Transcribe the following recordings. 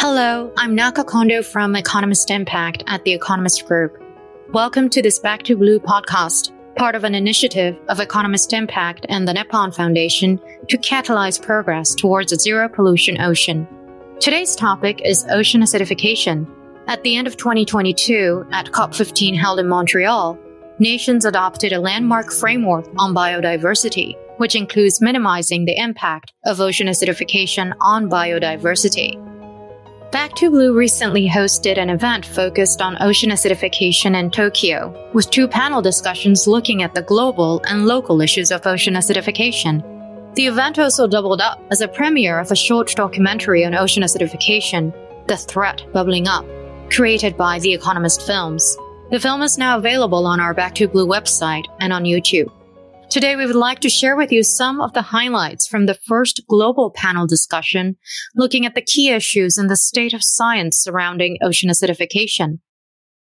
Hello, I'm Naka Kondo from Economist Impact at the Economist Group. Welcome to this Back to Blue podcast, part of an initiative of Economist Impact and the Nippon Foundation to catalyze progress towards a zero pollution ocean. Today's topic is ocean acidification. At the end of 2022, at COP15 held in Montreal, nations adopted a landmark framework on biodiversity, which includes minimizing the impact of ocean acidification on biodiversity. Back to Blue recently hosted an event focused on ocean acidification in Tokyo, with two panel discussions looking at the global and local issues of ocean acidification. The event also doubled up as a premiere of a short documentary on ocean acidification, The Threat Bubbling Up, created by The Economist Films. The film is now available on our Back to Blue website and on YouTube. Today, we would like to share with you some of the highlights from the first global panel discussion looking at the key issues in the state of science surrounding ocean acidification.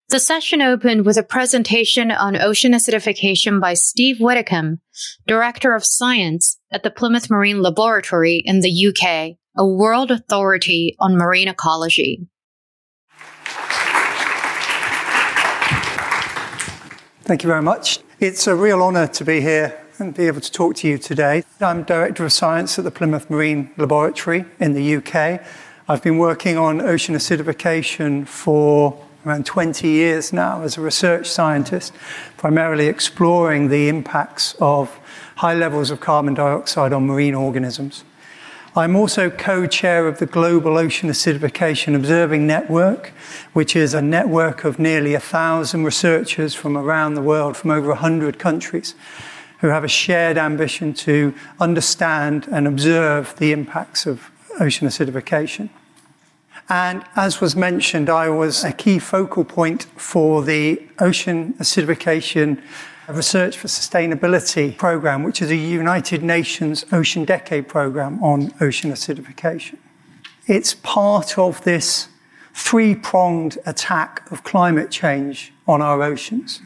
The session opened with a presentation on ocean acidification by Steve Widdicombe, Director of Science at the Plymouth Marine Laboratory in the UK, a world authority on marine ecology. Thank you very much. It's a real honour to be here and be able to talk to you today. I'm Director of Science at the Plymouth Marine Laboratory in the UK. I've been working on ocean acidification for around 20 years now as a research scientist, primarily exploring the impacts of high levels of carbon dioxide on marine organisms. I'm also co chair of the Global Ocean Acidification Observing Network, which is a network of nearly a thousand researchers from around the world, from over 100 countries, who have a shared ambition to understand and observe the impacts of ocean acidification. And as was mentioned, I was a key focal point for the ocean acidification Research for Sustainability program, which is a United Nations Ocean Decade program on ocean acidification. It's part of this three pronged attack of climate change on our oceans.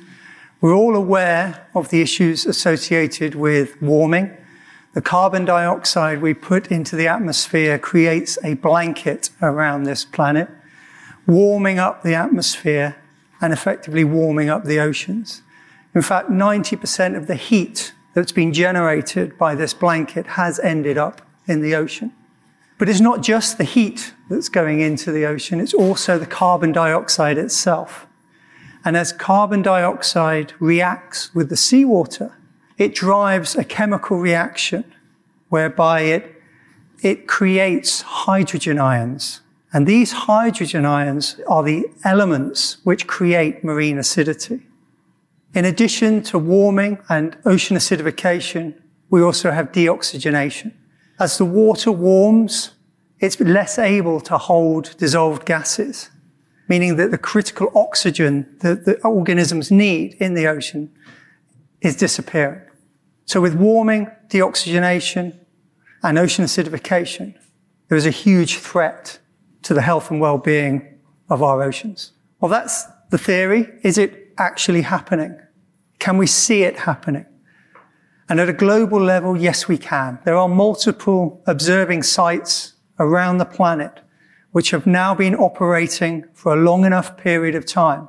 We're all aware of the issues associated with warming. The carbon dioxide we put into the atmosphere creates a blanket around this planet, warming up the atmosphere and effectively warming up the oceans. In fact, 90% of the heat that's been generated by this blanket has ended up in the ocean. But it's not just the heat that's going into the ocean, it's also the carbon dioxide itself. And as carbon dioxide reacts with the seawater, it drives a chemical reaction whereby it, it creates hydrogen ions. And these hydrogen ions are the elements which create marine acidity. In addition to warming and ocean acidification, we also have deoxygenation. As the water warms, it's less able to hold dissolved gases, meaning that the critical oxygen that the organisms need in the ocean is disappearing. So with warming, deoxygenation, and ocean acidification, there is a huge threat to the health and well-being of our oceans. Well, that's the theory. Is it actually happening? Can we see it happening? And at a global level, yes, we can. There are multiple observing sites around the planet which have now been operating for a long enough period of time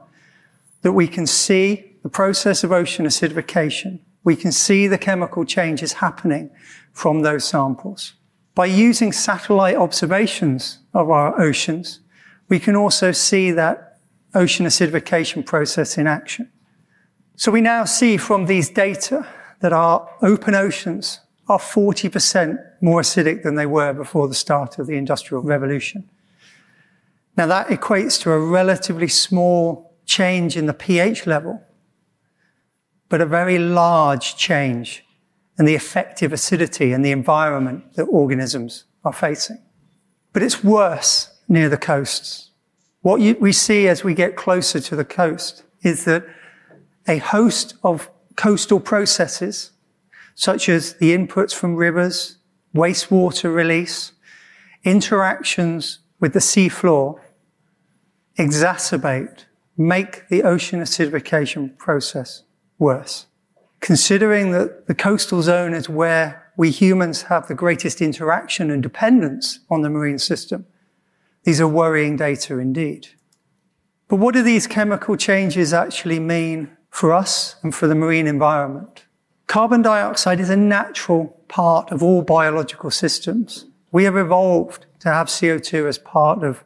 that we can see the process of ocean acidification. We can see the chemical changes happening from those samples. By using satellite observations of our oceans, we can also see that ocean acidification process in action. So we now see from these data that our open oceans are 40% more acidic than they were before the start of the Industrial Revolution. Now that equates to a relatively small change in the pH level, but a very large change in the effective acidity and the environment that organisms are facing. But it's worse near the coasts. What you, we see as we get closer to the coast is that a host of coastal processes, such as the inputs from rivers, wastewater release, interactions with the seafloor, exacerbate, make the ocean acidification process worse. Considering that the coastal zone is where we humans have the greatest interaction and dependence on the marine system, These are worrying data indeed. But what do these chemical changes actually mean for us and for the marine environment? Carbon dioxide is a natural part of all biological systems. We have evolved to have CO2 as part of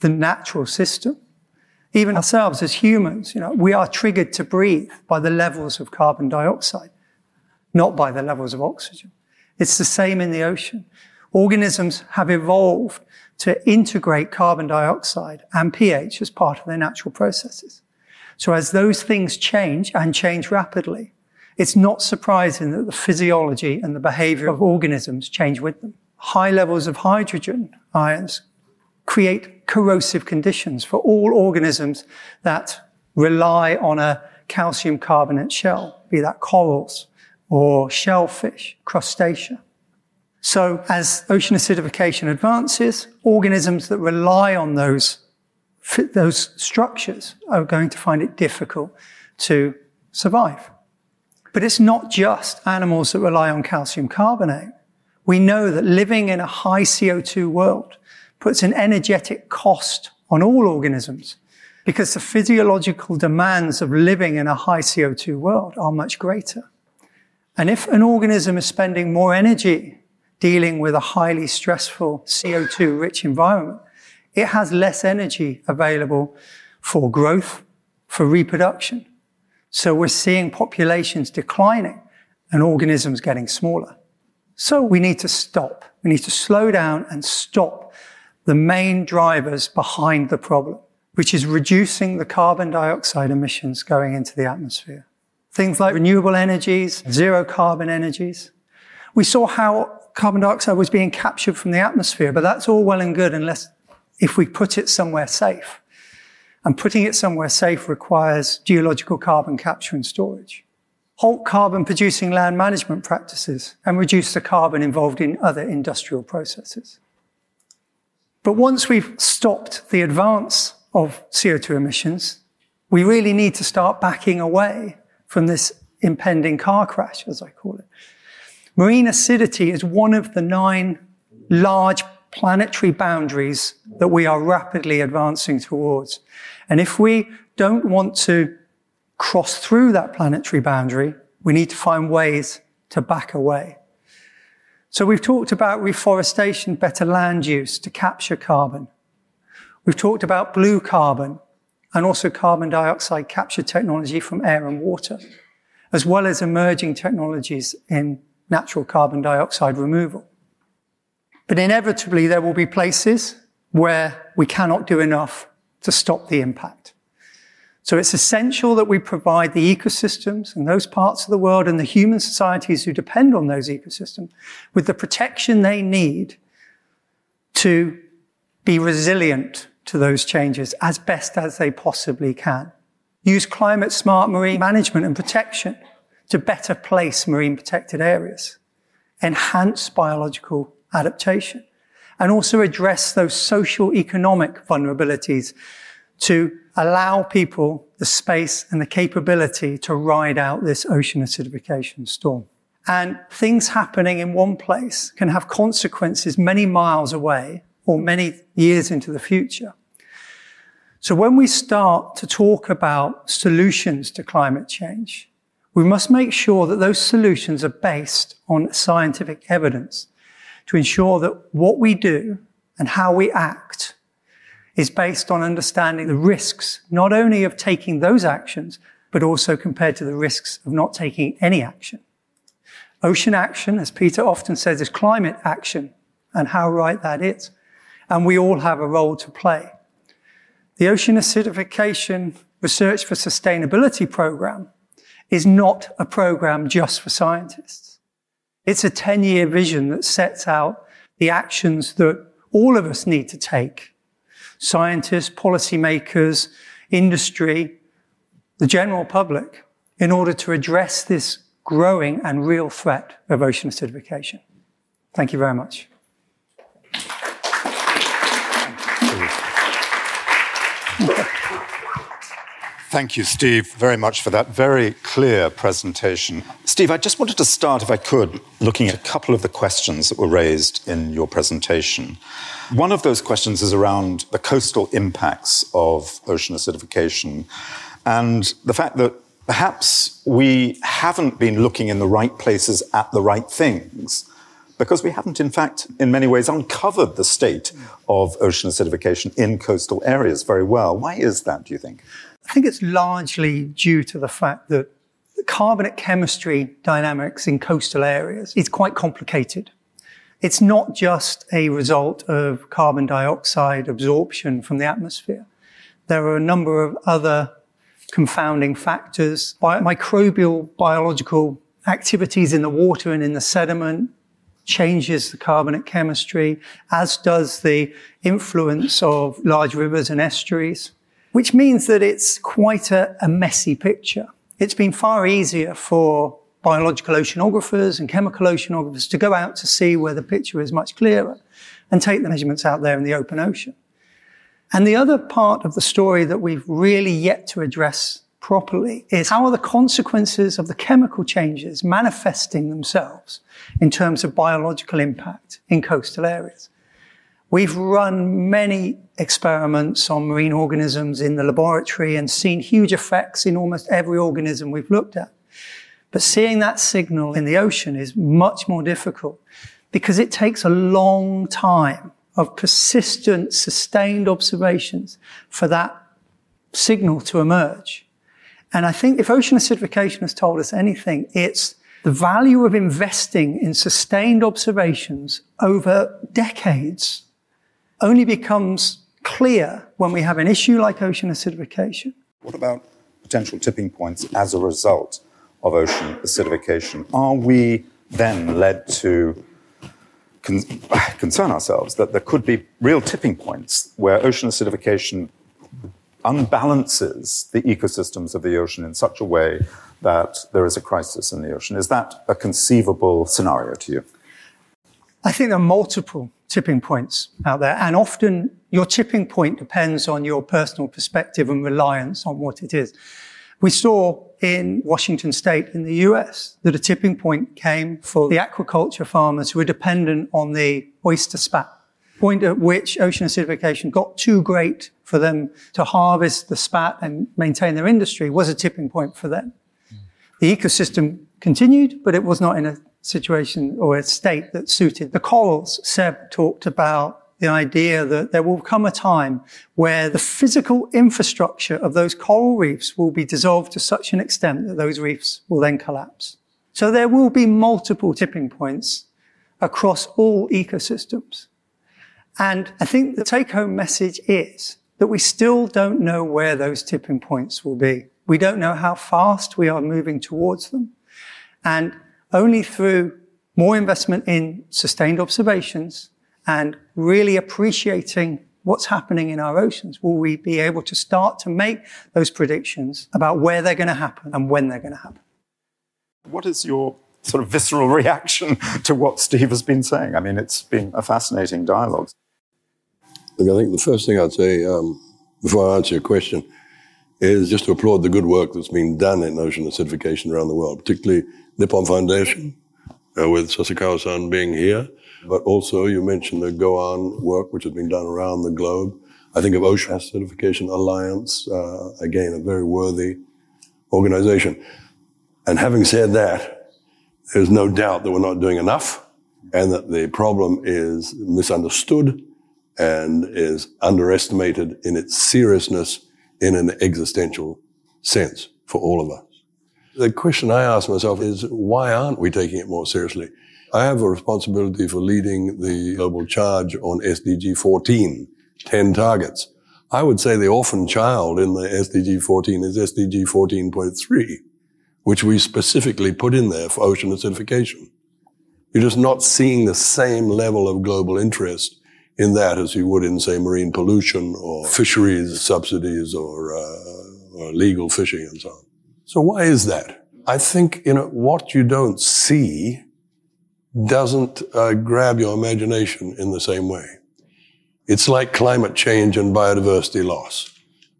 the natural system. Even ourselves as humans, you know, we are triggered to breathe by the levels of carbon dioxide, not by the levels of oxygen. It's the same in the ocean. Organisms have evolved to integrate carbon dioxide and pH as part of their natural processes. So as those things change and change rapidly, it's not surprising that the physiology and the behavior of organisms change with them. High levels of hydrogen ions create corrosive conditions for all organisms that rely on a calcium carbonate shell, be that corals or shellfish, crustacea. So as ocean acidification advances, organisms that rely on those, those structures are going to find it difficult to survive. But it's not just animals that rely on calcium carbonate. We know that living in a high CO2 world puts an energetic cost on all organisms because the physiological demands of living in a high CO2 world are much greater. And if an organism is spending more energy dealing with a highly stressful CO2 rich environment, it has less energy available for growth, for reproduction. So we're seeing populations declining and organisms getting smaller. So we need to stop. We need to slow down and stop the main drivers behind the problem, which is reducing the carbon dioxide emissions going into the atmosphere. Things like renewable energies, zero carbon energies. We saw how carbon dioxide was being captured from the atmosphere, but that's all well and good unless if we put it somewhere safe. And putting it somewhere safe requires geological carbon capture and storage. Halt carbon producing land management practices and reduce the carbon involved in other industrial processes. But once we've stopped the advance of CO2 emissions, we really need to start backing away from this impending car crash, as I call it. Marine acidity is one of the nine large planetary boundaries that we are rapidly advancing towards. And if we don't want to cross through that planetary boundary, we need to find ways to back away. So we've talked about reforestation, better land use to capture carbon. We've talked about blue carbon and also carbon dioxide capture technology from air and water, as well as emerging technologies in natural carbon dioxide removal. But inevitably, there will be places where we cannot do enough to stop the impact. So it's essential that we provide the ecosystems and those parts of the world and the human societies who depend on those ecosystems with the protection they need to be resilient to those changes as best as they possibly can. Use climate smart marine management and protection to better place marine protected areas. Enhance biological adaptation and also address those social economic vulnerabilities to allow people the space and the capability to ride out this ocean acidification storm. And things happening in one place can have consequences many miles away or many years into the future. So when we start to talk about solutions to climate change, we must make sure that those solutions are based on scientific evidence to ensure that what we do and how we act is based on understanding the risks, not only of taking those actions, but also compared to the risks of not taking any action. Ocean action, as Peter often says, is climate action and how right that is. And we all have a role to play. The Ocean Acidification Research for Sustainability program is not a program just for scientists. It's a 10 year vision that sets out the actions that all of us need to take. Scientists, policymakers, industry, the general public, in order to address this growing and real threat of ocean acidification. Thank you very much. Thank you, Steve, very much for that very clear presentation. Steve, I just wanted to start, if I could, looking at a couple of the questions that were raised in your presentation. One of those questions is around the coastal impacts of ocean acidification and the fact that perhaps we haven't been looking in the right places at the right things because we haven't, in fact, in many ways, uncovered the state of ocean acidification in coastal areas very well. Why is that, do you think? I think it's largely due to the fact that the carbonate chemistry dynamics in coastal areas is quite complicated. It's not just a result of carbon dioxide absorption from the atmosphere. There are a number of other confounding factors, microbial biological activities in the water and in the sediment, changes the carbonate chemistry, as does the influence of large rivers and estuaries, which means that it's quite a, a messy picture. It's been far easier for biological oceanographers and chemical oceanographers to go out to sea where the picture is much clearer and take the measurements out there in the open ocean. And the other part of the story that we've really yet to address properly is how are the consequences of the chemical changes manifesting themselves in terms of biological impact in coastal areas. We've run many experiments on marine organisms in the laboratory and seen huge effects in almost every organism we've looked at. But seeing that signal in the ocean is much more difficult because it takes a long time of persistent, sustained observations for that signal to emerge. And I think if ocean acidification has told us anything, it's the value of investing in sustained observations over decades only becomes clear when we have an issue like ocean acidification. What about potential tipping points as a result of ocean acidification? Are we then led to con- concern ourselves that there could be real tipping points where ocean acidification unbalances the ecosystems of the ocean in such a way that there is a crisis in the ocean. Is that a conceivable scenario to you? I think there are multiple tipping points out there, and often your tipping point depends on your personal perspective and reliance on what it is. We saw in Washington state in the US that a tipping point came for the aquaculture farmers who were dependent on the oyster spat point at which ocean acidification got too great for them to harvest the spat and maintain their industry was a tipping point for them. The ecosystem continued, but it was not in a situation or a state that suited. The corals, Seb talked about the idea that there will come a time where the physical infrastructure of those coral reefs will be dissolved to such an extent that those reefs will then collapse. So there will be multiple tipping points across all ecosystems. And I think the take home message is that we still don't know where those tipping points will be. We don't know how fast we are moving towards them. And only through more investment in sustained observations and really appreciating what's happening in our oceans will we be able to start to make those predictions about where they're going to happen and when they're going to happen. What is your sort of visceral reaction to what Steve has been saying? I mean, it's been a fascinating dialogue. Look, I think the first thing I'd say um, before I answer your question is just to applaud the good work that's been done in ocean acidification around the world, particularly Nippon Foundation, uh, with Sasakawa-san being here. But also, you mentioned the GOA-ON work, which has been done around the globe. I think of Ocean Acidification Alliance, uh, again, a very worthy organization. And having said that, there's no doubt that we're not doing enough and that the problem is misunderstood and is underestimated in its seriousness in an existential sense for all of us. The question I ask myself is, why aren't we taking it more seriously? I have a responsibility for leading the global charge on SDG 14, 10 targets. I would say the orphan child in the SDG 14 is SDG 14.3, which we specifically put in there for ocean acidification. You're just not seeing the same level of global interest in that as you would in, say, marine pollution or fisheries subsidies or, uh, or legal fishing and so on. So why is that? I think, you know, what you don't see doesn't uh, grab your imagination in the same way. It's like climate change and biodiversity loss.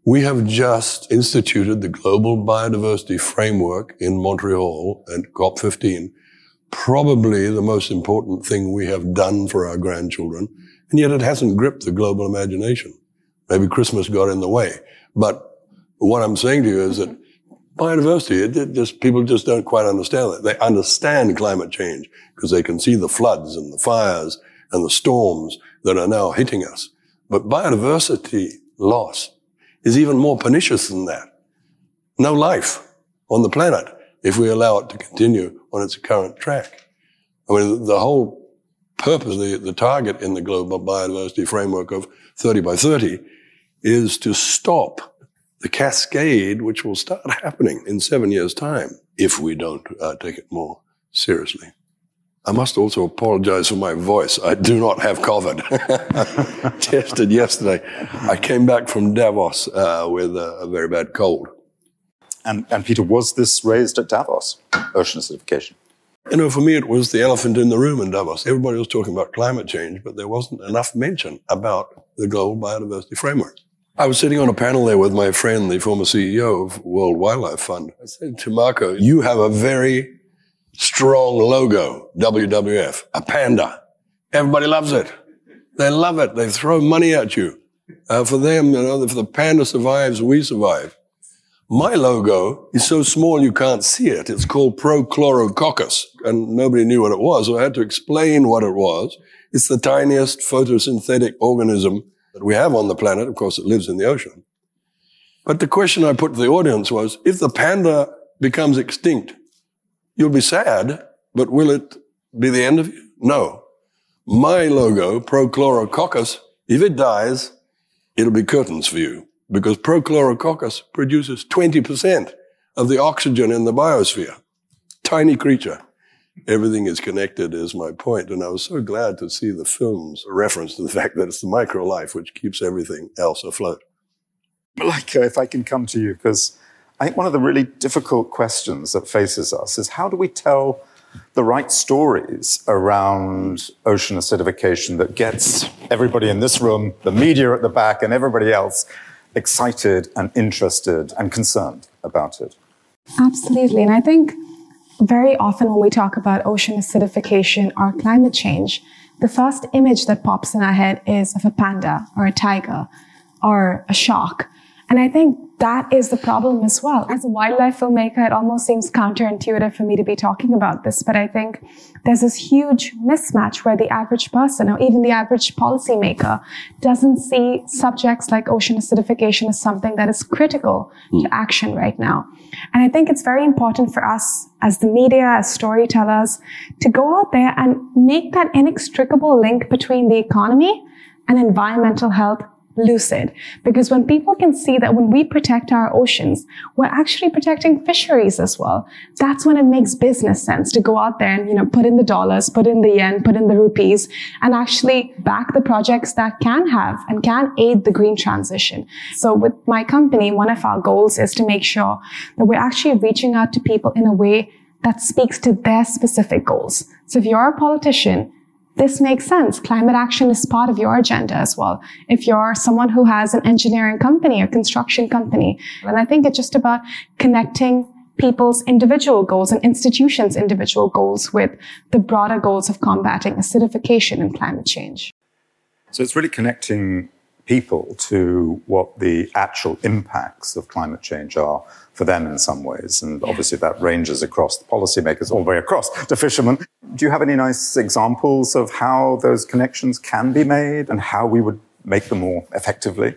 We have just instituted the Global Biodiversity Framework in Montreal at COP15, probably the most important thing we have done for our grandchildren, and yet it hasn't gripped the global imagination. Maybe Christmas got in the way. But what I'm saying to you is that mm-hmm. biodiversity, it, it just, people just don't quite understand that. They understand climate change because they can see the floods and the fires and the storms that are now hitting us. But biodiversity loss is even more pernicious than that. No life on the planet if we allow it to continue on its current track. I mean, the whole purpose, the, the target in the global biodiversity framework of 30 by 30 is to stop the cascade, which will start happening in seven years' time if we don't uh, take it more seriously. I must also apologize for my voice. I do not have COVID. Tested yesterday. I came back from Davos uh, with a, a, very bad cold. And, and Peter, was this raised at Davos, ocean acidification? You know, for me, it was the elephant in the room in Davos. Everybody was talking about climate change, but there wasn't enough mention about the global biodiversity framework. I was sitting on a panel there with my friend, the former CEO of World Wildlife Fund. I said to Marco, you have a very strong logo, WWF, a panda. Everybody loves it. They love it. They throw money at you. Uh, for them, you know, if the panda survives, we survive. My logo is so small you can't see it. It's called Prochlorococcus, and nobody knew what it was, so I had to explain what it was. It's the tiniest photosynthetic organism that we have on the planet. Of course, it lives in the ocean. But the question I put to the audience was, if the panda becomes extinct, you'll be sad, but will it be the end of you? No. My logo, Prochlorococcus, if it dies, it'll be curtains for you because Prochlorococcus produces 20% of the oxygen in the biosphere. Tiny creature everything is connected is my point. And I was so glad to see the film's reference to the fact that it's the micro life which keeps everything else afloat. Malaika, if I can come to you, because I think one of the really difficult questions that faces us is how do we tell the right stories around ocean acidification that gets everybody in this room, the media at the back, and everybody else excited and interested and concerned about it? Absolutely. And I think very often when we talk about ocean acidification or climate change, the first image that pops in our head is of a panda or a tiger or a shark. And I think that is the problem as well. As a wildlife filmmaker, it almost seems counterintuitive for me to be talking about this, but I think there's this huge mismatch where the average person or even the average policymaker doesn't see subjects like ocean acidification as something that is critical mm. to action right now. And I think it's very important for us as the media, as storytellers, to go out there and make that inextricable link between the economy and environmental health lucid. Because when people can see that when we protect our oceans, we're actually protecting fisheries as well. That's when it makes business sense to go out there and, you know, put in the dollars, put in the yen, put in the rupees, and actually back the projects that can have and can aid the green transition. So with my company, one of our goals is to make sure that we're actually reaching out to people in a way that speaks to their specific goals. So if you're a politician, this makes sense. Climate action is part of your agenda as well. If you're someone who has an engineering company a construction company, and I think it's just about connecting people's individual goals and institutions' individual goals with the broader goals of combating acidification and climate change. So it's really connecting people to what the actual impacts of climate change are for them in some ways. And obviously that ranges across the policymakers all the way across to fishermen. Do you have any nice examples of how those connections can be made and how we would make them more effectively?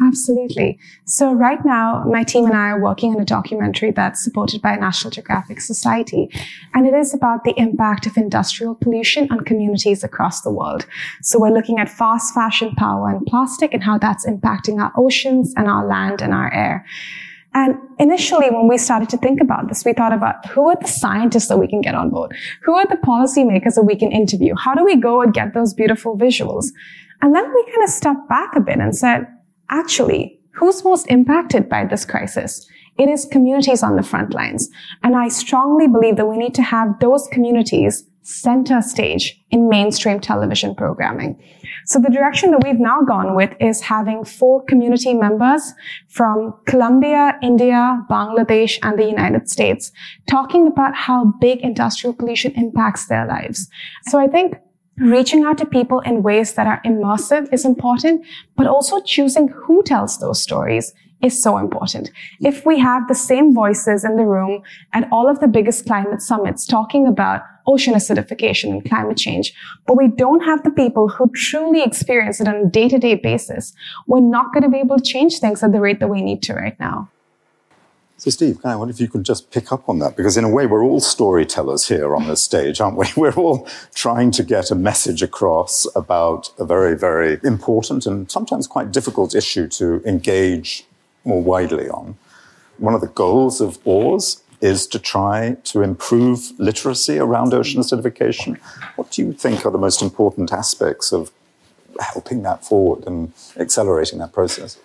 Absolutely. So right now, my team and I are working on a documentary that's supported by National Geographic Society. And it is about the impact of industrial pollution on communities across the world. So we're looking at fast fashion, power, and plastic and how that's impacting our oceans and our land and our air. And initially, when we started to think about this, we thought about who are the scientists that we can get on board? Who are the policymakers that we can interview? How do we go and get those beautiful visuals? And then we kind of stepped back a bit and said, actually, who's most impacted by this crisis? It is communities on the front lines. And I strongly believe that we need to have those communities center stage in mainstream television programming. So the direction that we've now gone with is having four community members from Colombia, India, Bangladesh, and the United States talking about how big industrial pollution impacts their lives. So I think reaching out to people in ways that are immersive is important, but also choosing who tells those stories is so important. If we have the same voices in the room at all of the biggest climate summits talking about ocean acidification and climate change, but we don't have the people who truly experience it on a day-to-day basis, we're not going to be able to change things at the rate that we need to right now. So, Steve, I wonder if you could just pick up on that, because in a way, we're all storytellers here on this stage, aren't we? We're all trying to get a message across about a very, very important and sometimes quite difficult issue to engage more widely on. One of the goals of OARS is to try to improve literacy around ocean acidification. What do you think are the most important aspects of helping that forward and accelerating that process?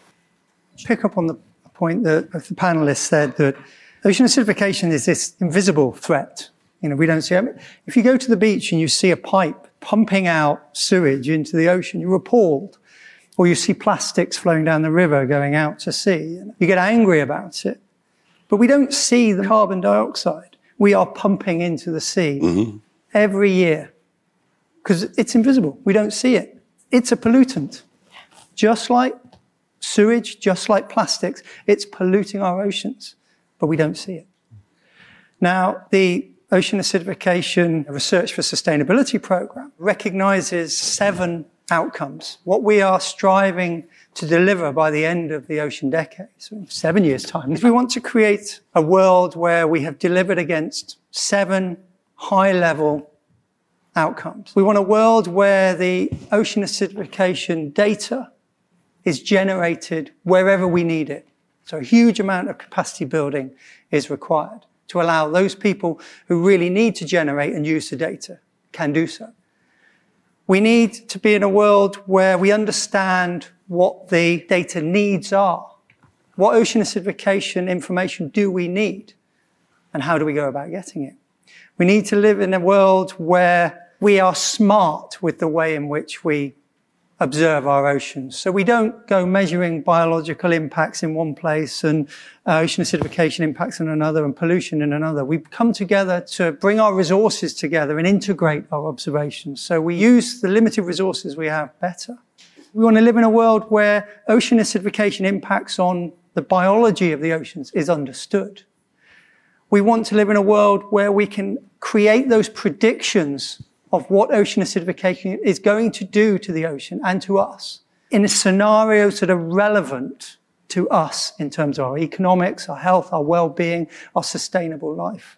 Pick up on the point that the panelists said that ocean acidification is this invisible threat. You know, we don't see it. If you go to the beach and you see a pipe pumping out sewage into the ocean, you're appalled. Or you see plastics flowing down the river going out to sea. You get angry about it. But we don't see the carbon dioxide we are pumping into the sea mm-hmm. every year because it's invisible. We don't see it. It's a pollutant. Just like sewage, just like plastics, it's polluting our oceans, but we don't see it. Now, the Ocean Acidification Research for Sustainability Program recognizes seven outcomes. What we are striving to deliver by the end of the ocean decade, so seven years' time, is we want to create a world where we have delivered against seven high level outcomes. We want a world where the ocean acidification data is generated wherever we need it. So a huge amount of capacity building is required to allow those people who really need to generate and use the data can do so. We need to be in a world where we understand what the data needs are. What ocean acidification information do we need? And how do we go about getting it? We need to live in a world where we are smart with the way in which we observe our oceans. So we don't go measuring biological impacts in one place and uh, ocean acidification impacts in another and pollution in another. We come together to bring our resources together and integrate our observations. So we use the limited resources we have better. We want to live in a world where ocean acidification impacts on the biology of the oceans is understood. We want to live in a world where we can create those predictions of what ocean acidification is going to do to the ocean and to us in scenarios that are relevant to us in terms of our economics, our health, our well-being, our sustainable life.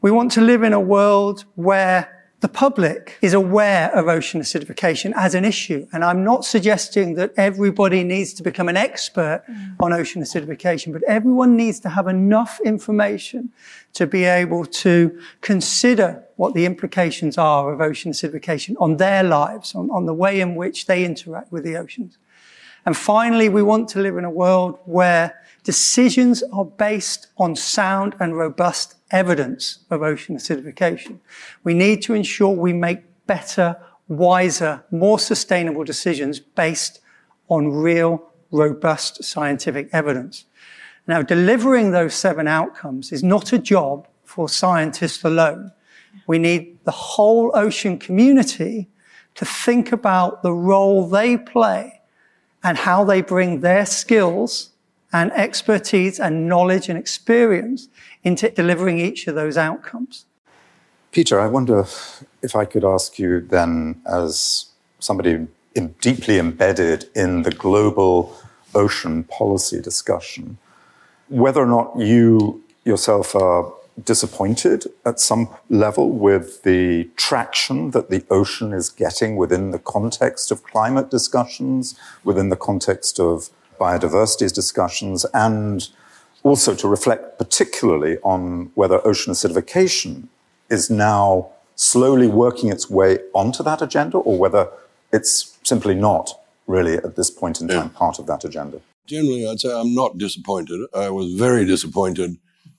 We want to live in a world where the public is aware of ocean acidification as an issue. And I'm not suggesting that everybody needs to become an expert mm. on ocean acidification, but everyone needs to have enough information to be able to consider what the implications are of ocean acidification on their lives, on, on the way in which they interact with the oceans. And finally, we want to live in a world where decisions are based on sound and robust evidence of ocean acidification. We need to ensure we make better, wiser, more sustainable decisions based on real, robust scientific evidence. Now, delivering those seven outcomes is not a job for scientists alone. We need the whole ocean community to think about the role they play and how they bring their skills and expertise and knowledge and experience into delivering each of those outcomes. Peter, I wonder if I could ask you then, as somebody in, deeply embedded in the global ocean policy discussion, whether or not you yourself are disappointed at some level with the traction that the ocean is getting within the context of climate discussions, within the context of biodiversity discussions, and also to reflect particularly on whether ocean acidification is now slowly working its way onto that agenda or whether it's simply not really at this point in time yeah. part of that agenda. Generally, I'd say I'm not disappointed. I was very disappointed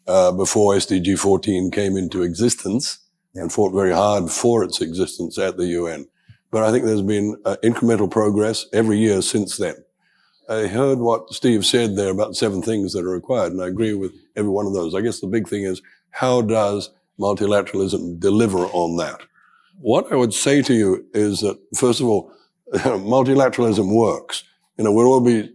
uh, before SDG 14 came into existence and fought very hard for its existence at the UN. But I think there's been uh, incremental progress every year since then. I heard what Steve said there about seven things that are required, and I agree with every one of those. I guess the big thing is how does multilateralism deliver on that? What I would say to you is that, first of all, multilateralism works. You know, we'd all be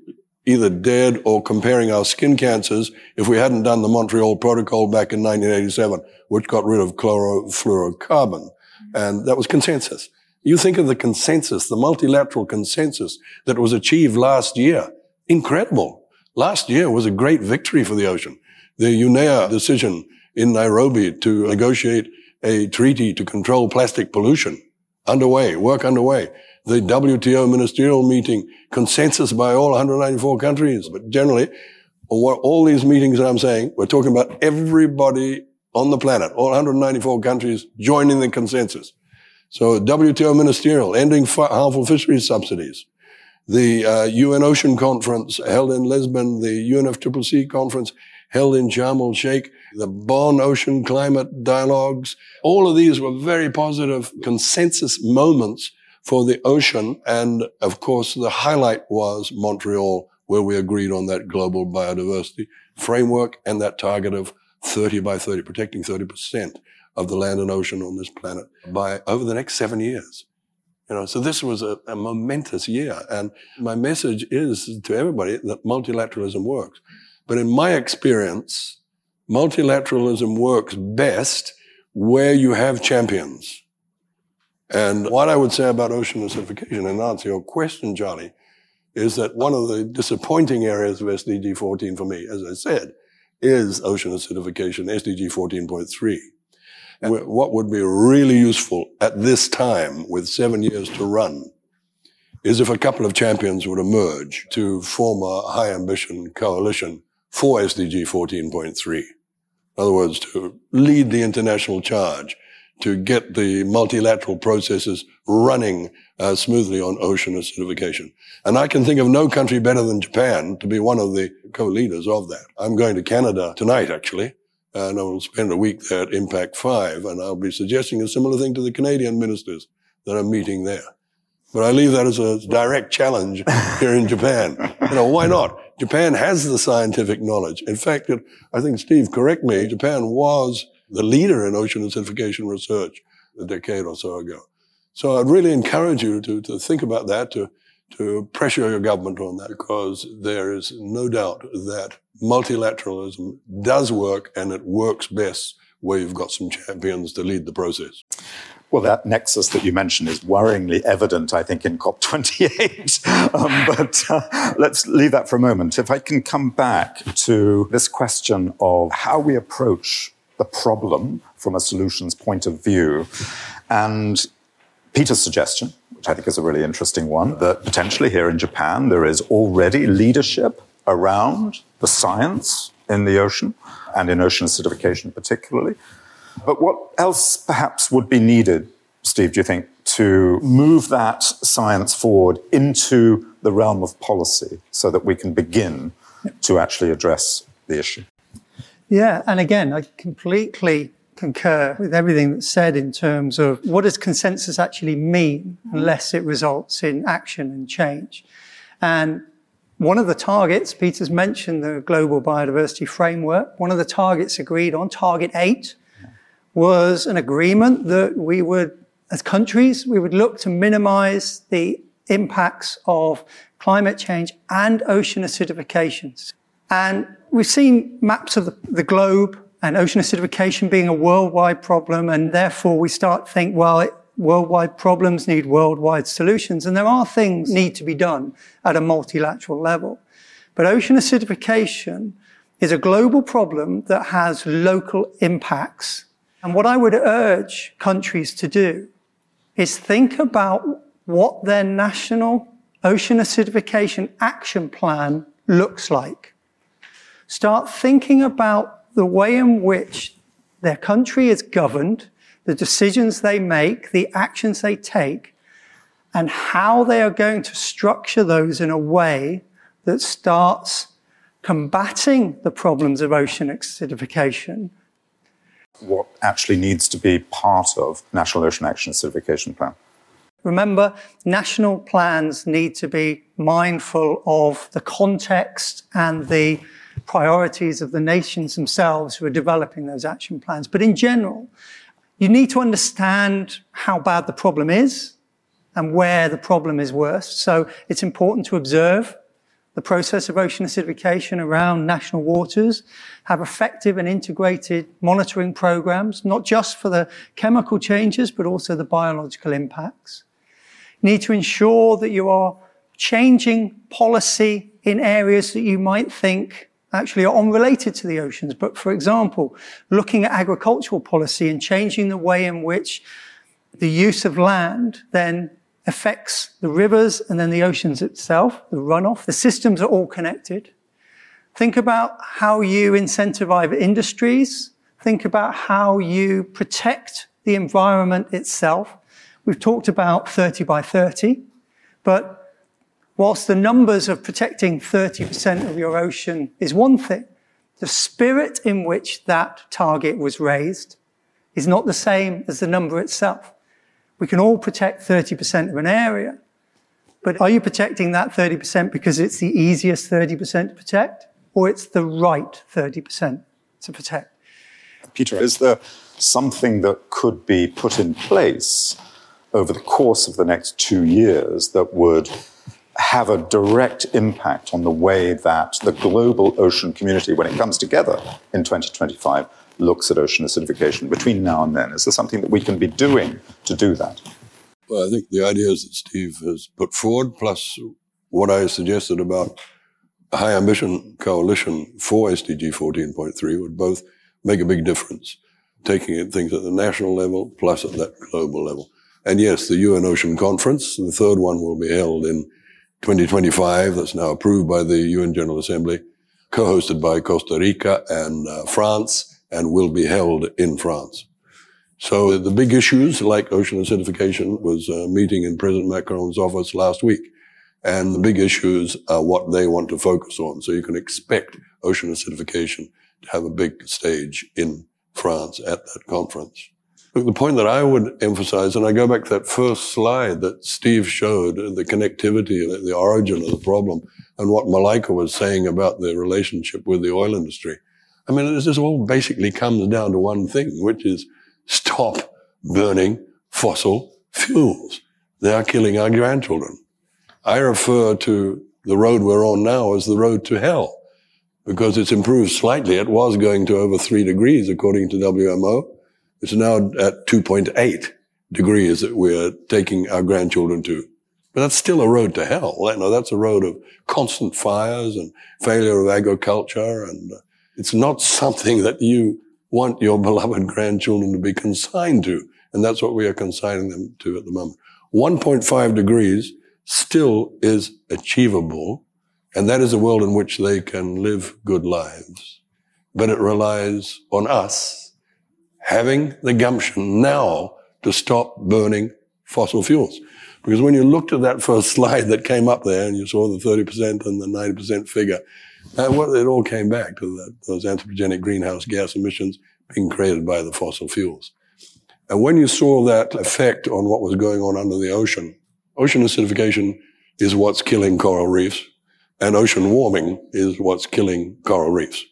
either dead or comparing our skin cancers if we hadn't done the Montreal Protocol back in 1987, which got rid of chlorofluorocarbon. And that was consensus. You think of the consensus, the multilateral consensus that was achieved last year. Incredible. Last year was a great victory for the ocean. The UNEA decision in Nairobi to negotiate a treaty to control plastic pollution underway, work underway the WTO ministerial meeting, consensus by all 194 countries. But generally, all these meetings that I'm saying, we're talking about everybody on the planet, all 194 countries joining the consensus. So WTO ministerial, ending harmful fisheries subsidies. The uh, UN Ocean Conference held in Lisbon, the UNFCCC conference held in Sharm el Sheikh, the Bonn Ocean Climate Dialogues. All of these were very positive consensus moments for the ocean. And of course, the highlight was Montreal, where we agreed on that global biodiversity framework and that target of 30 by 30, protecting 30% of the land and ocean on this planet by over the next seven years. You know, so this was a, a momentous year. And my message is to everybody that multilateralism works. But in my experience, multilateralism works best where you have champions. And what I would say about ocean acidification, and answer your question, Charlie, is that one of the disappointing areas of SDG 14 for me, as I said, is ocean acidification, SDG 14.3. What would be really useful at this time, with seven years to run, is if a couple of champions would emerge to form a high ambition coalition for SDG 14.3. In other words, to lead the international charge to get the multilateral processes running uh, smoothly on ocean acidification. And I can think of no country better than Japan to be one of the co-leaders of that. I'm going to Canada tonight, actually, and I will spend a week there at IMPAC5, and I'll be suggesting a similar thing to the Canadian ministers that are meeting there. But I leave that as a direct challenge here in Japan. You know, why not? Japan has the scientific knowledge. In fact, I think Steve, correct me, Japan was the leader in ocean acidification research a decade or so ago. So I'd really encourage you to, to think about that, to, to pressure your government on that, because there is no doubt that multilateralism does work and it works best where you've got some champions to lead the process. Well, that nexus that you mentioned is worryingly evident, I think, in COP28. um, but uh, let's leave that for a moment. If I can come back to this question of how we approach the problem from a solutions point of view. And Peter's suggestion, which I think is a really interesting one, that potentially here in Japan there is already leadership around the science in the ocean and in ocean acidification particularly. But what else perhaps would be needed, Steve, do you think, to move that science forward into the realm of policy so that we can begin to actually address the issue? Yeah, and again, I completely concur with everything that's said in terms of what does consensus actually mean unless it results in action and change. And one of the targets, Peter's mentioned the global biodiversity framework. One of the targets agreed on, target eight, was an agreement that we would, as countries, we would look to minimize the impacts of climate change and ocean acidifications. And we've seen maps of the, the, globe and ocean acidification being a worldwide problem. And therefore we start to think, well, it, worldwide problems need worldwide solutions. And there are things need to be done at a multilateral level. But ocean acidification is a global problem that has local impacts. And what I would urge countries to do is think about what their national ocean acidification action plan looks like start thinking about the way in which their country is governed, the decisions they make, the actions they take, and how they are going to structure those in a way that starts combating the problems of ocean acidification what actually needs to be part of National Ocean Action Acidification Plan? Remember, national plans need to be mindful of the context and the priorities of the nations themselves who are developing those action plans. But in general, you need to understand how bad the problem is and where the problem is worst. So it's important to observe the process of ocean acidification around national waters, have effective and integrated monitoring programs, not just for the chemical changes, but also the biological impacts. You need to ensure that you are changing policy in areas that you might think actually are unrelated to the oceans. But for example, looking at agricultural policy and changing the way in which the use of land then affects the rivers and then the oceans itself, the runoff. The systems are all connected. Think about how you incentivize industries. Think about how you protect the environment itself. We've talked about 30 by 30, but whilst the numbers of protecting 30% of your ocean is one thing, the spirit in which that target was raised is not the same as the number itself. We can all protect 30% of an area. But are you protecting that 30% because it's the easiest 30% to protect or it's the right 30% to protect? Peter, is there something that could be put in place over the course of the next two years that would have a direct impact on the way that the global ocean community, when it comes together in 2025, looks at ocean acidification between now and then? Is there something that we can be doing to do that? Well, I think the ideas that Steve has put forward, plus what I suggested about a high ambition coalition for SDG 14.3 would both make a big difference, taking things at the national level plus at that global level. And yes, the UN Ocean Conference, the third one will be held in 2025. That's now approved by the UN General Assembly, co-hosted by Costa Rica and uh, France and will be held in France. So the big issues like ocean acidification was a meeting in President Macron's office last week. And the big issues are what they want to focus on. So you can expect ocean acidification to have a big stage in France at that conference. The point that I would emphasize, and I go back to that first slide that Steve showed, the connectivity, and the origin of the problem, and what Malaika was saying about the relationship with the oil industry. I mean, this all basically comes down to one thing, which is stop burning fossil fuels. They are killing our grandchildren. I refer to the road we're on now as the road to hell because it's improved slightly. It was going to over three degrees according to WMO. It's now at 2.8 degrees that we're taking our grandchildren to. But that's still a road to hell. You know, that's a road of constant fires and failure of agriculture and uh, it's not something that you want your beloved grandchildren to be consigned to. And that's what we are consigning them to at the moment. 1.5 degrees still is achievable. And that is a world in which they can live good lives. But it relies on us having the gumption now to stop burning fossil fuels. Because when you looked at that first slide that came up there and you saw the 30% and the 90% figure, uh, well, it all came back to that, those anthropogenic greenhouse gas emissions being created by the fossil fuels. And when you saw that effect on what was going on under the ocean, ocean acidification is what's killing coral reefs, and ocean warming is what's killing coral reefs.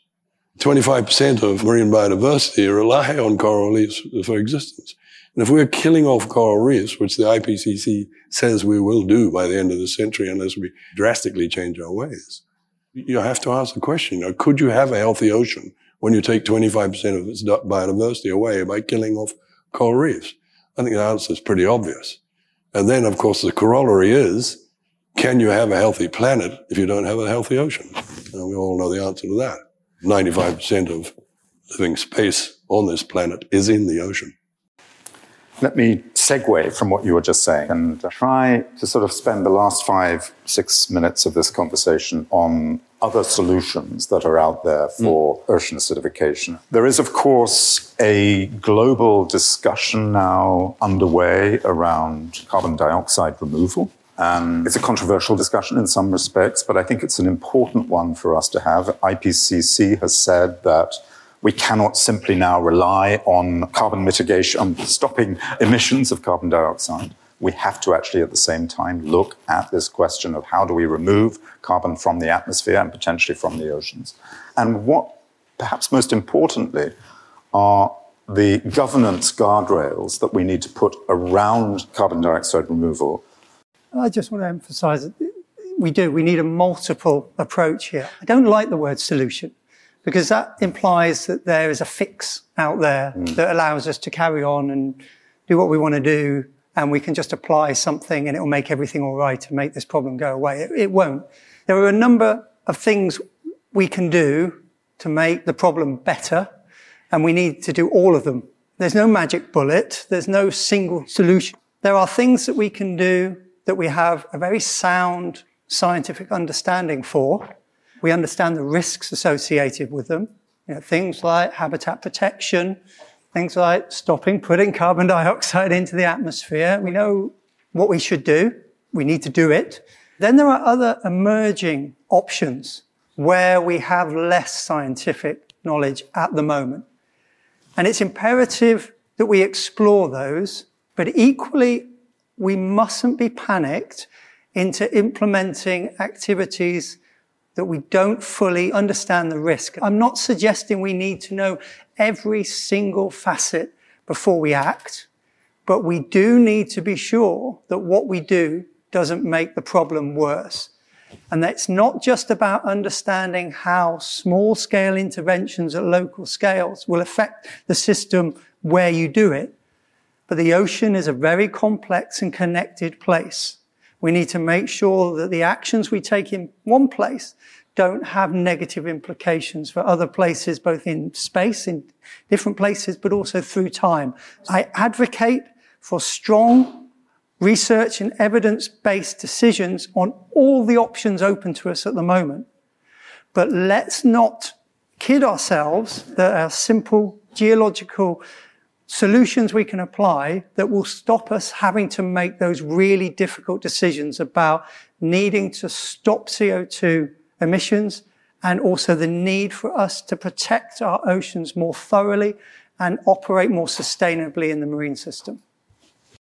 25% of marine biodiversity rely on coral reefs for existence. And if we're killing off coral reefs, which the IPCC says we will do by the end of the century unless we drastically change our ways, you have to ask the question, you know, could you have a healthy ocean when you take 25% of its biodiversity away by killing off coral reefs? I think the answer is pretty obvious. And then, of course, the corollary is, can you have a healthy planet if you don't have a healthy ocean? And we all know the answer to that. 95% of living space on this planet is in the ocean. Let me segue from what you were just saying and try to sort of spend the last five, six minutes of this conversation on other solutions that are out there for mm. ocean acidification. There is, of course, a global discussion now underway around carbon dioxide removal. And it's a controversial discussion in some respects, but I think it's an important one for us to have. IPCC has said that We cannot simply now rely on carbon mitigation, on stopping emissions of carbon dioxide. We have to actually at the same time look at this question of how do we remove carbon from the atmosphere and potentially from the oceans. And what, perhaps most importantly, are the governance guardrails that we need to put around carbon dioxide removal. I just want to emphasize that we do. We need a multiple approach here. I don't like the word solution because that implies that there is a fix out there mm. that allows us to carry on and do what we want to do. And we can just apply something and it will make everything all right and make this problem go away. It, it won't. There are a number of things we can do to make the problem better and we need to do all of them. There's no magic bullet. There's no single solution. There are things that we can do that we have a very sound scientific understanding for. We understand the risks associated with them. You know, things like habitat protection, things like stopping putting carbon dioxide into the atmosphere. We know what we should do. We need to do it. Then there are other emerging options where we have less scientific knowledge at the moment. And it's imperative that we explore those, but equally, we mustn't be panicked into implementing activities that we don't fully understand the risk. I'm not suggesting we need to know every single facet before we act, but we do need to be sure that what we do doesn't make the problem worse. And that's not just about understanding how small scale interventions at local scales will affect the system where you do it. But the ocean is a very complex and connected place. We need to make sure that the actions we take in one place don't have negative implications for other places, both in space, in different places, but also through time. I advocate for strong research and evidence-based decisions on all the options open to us at the moment. But let's not kid ourselves that our simple geological solutions we can apply that will stop us having to make those really difficult decisions about needing to stop CO2 emissions and also the need for us to protect our oceans more thoroughly and operate more sustainably in the marine system.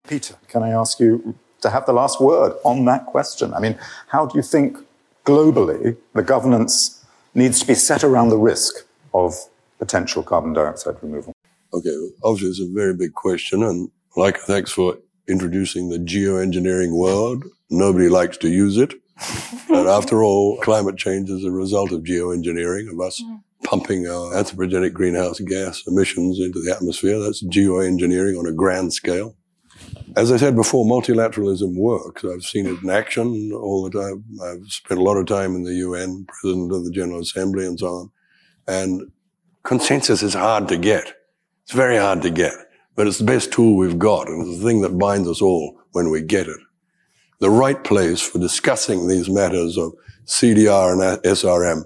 Peter, can I ask you to have the last word on that question? I mean, how do you think globally the governance needs to be set around the risk of potential carbon dioxide removal? Okay, obviously it's a very big question, and like thanks for introducing the geoengineering word. Nobody likes to use it. but after all, climate change is a result of geoengineering, of us mm. pumping our anthropogenic greenhouse gas emissions into the atmosphere. That's geoengineering on a grand scale. As I said before, multilateralism works. I've seen it in action all the time. I've spent a lot of time in the UN, President of the General Assembly and so on. And consensus is hard to get. It's very hard to get, but it's the best tool we've got and it's the thing that binds us all when we get it. The right place for discussing these matters of CDR and SRM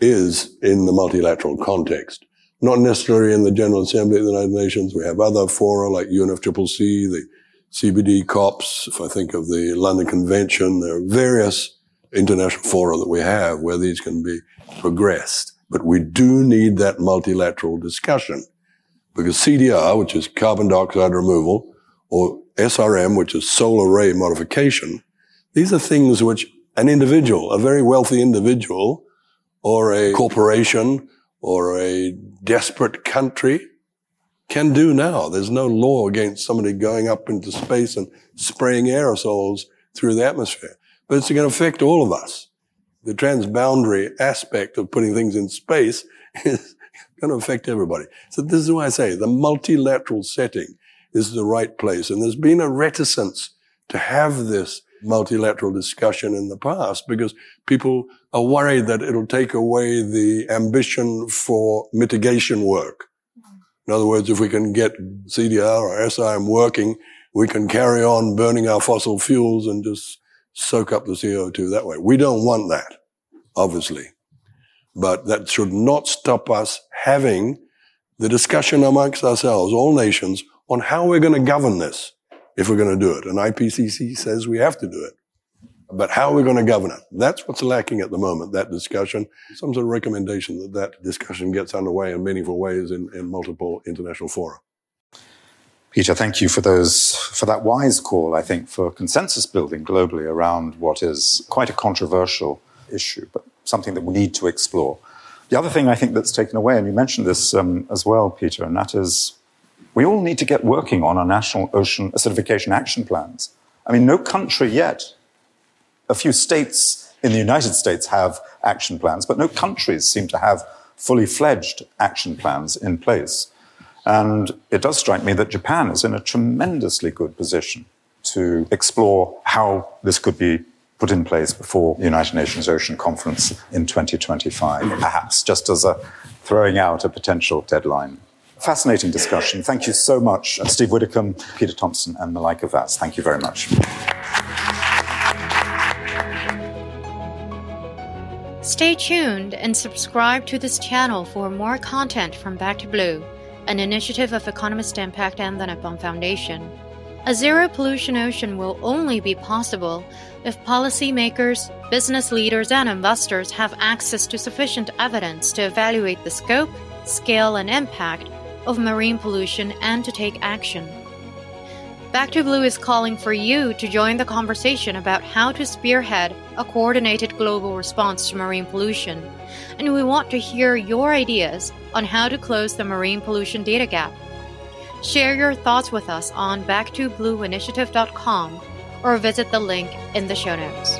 is in the multilateral context. Not necessarily in the General Assembly of the United Nations. We have other fora like UNFCCC, the CBD COPs, if I think of the London Convention, there are various international fora that we have where these can be progressed. But we do need that multilateral discussion because CDR, which is carbon dioxide removal, or SRM, which is solar radiation modification, these are things which an individual, a very wealthy individual, or a corporation, or a desperate country can do now. There's no law against somebody going up into space and spraying aerosols through the atmosphere. But it's going to affect all of us. The transboundary aspect of putting things in space is going to affect everybody. So this is why I say the multilateral setting is the right place. And there's been a reticence to have this multilateral discussion in the past because people are worried that it'll take away the ambition for mitigation work. In other words, if we can get CDR or SRM working, we can carry on burning our fossil fuels and just soak up the CO2 that way. We don't want that, obviously. But that should not stop us having the discussion amongst ourselves, all nations, on how we're going to govern this if we're going to do it. And IPCC says we have to do it. But how are we going to govern it? That's what's lacking at the moment, that discussion. Some sort of recommendation that that discussion gets underway in meaningful ways in, in multiple international fora. Peter, thank you for those for that wise call, I think, for consensus building globally around what is quite a controversial issue, but something that we need to explore. The other thing I think that's taken away, and you mentioned this um, as well, Peter, and that is we all need to get working on our national ocean acidification action plans. I mean, no country yet, a few states in the United States have action plans, but no countries seem to have fully fledged action plans in place. And it does strike me that Japan is in a tremendously good position to explore how this could be put in place before the United Nations Ocean Conference in 2025, perhaps just as a throwing out a potential deadline. Fascinating discussion. Thank you so much, uh, Steve Widdicombe, Peter Thomson, and Malaika Vaz. Thank you very much. Stay tuned and subscribe to this channel for more content from Back to Blue, an initiative of Economist Impact and the Nippon Foundation. A zero pollution ocean will only be possible if policymakers, business leaders, and investors have access to sufficient evidence to evaluate the scope, scale, and impact of marine pollution and to take action. Back to Blue is calling for you to join the conversation about how to spearhead a coordinated global response to marine pollution, and we want to hear your ideas on how to close the marine pollution data gap. Share your thoughts with us on backtoblueinitiative.com or visit the link in the show notes.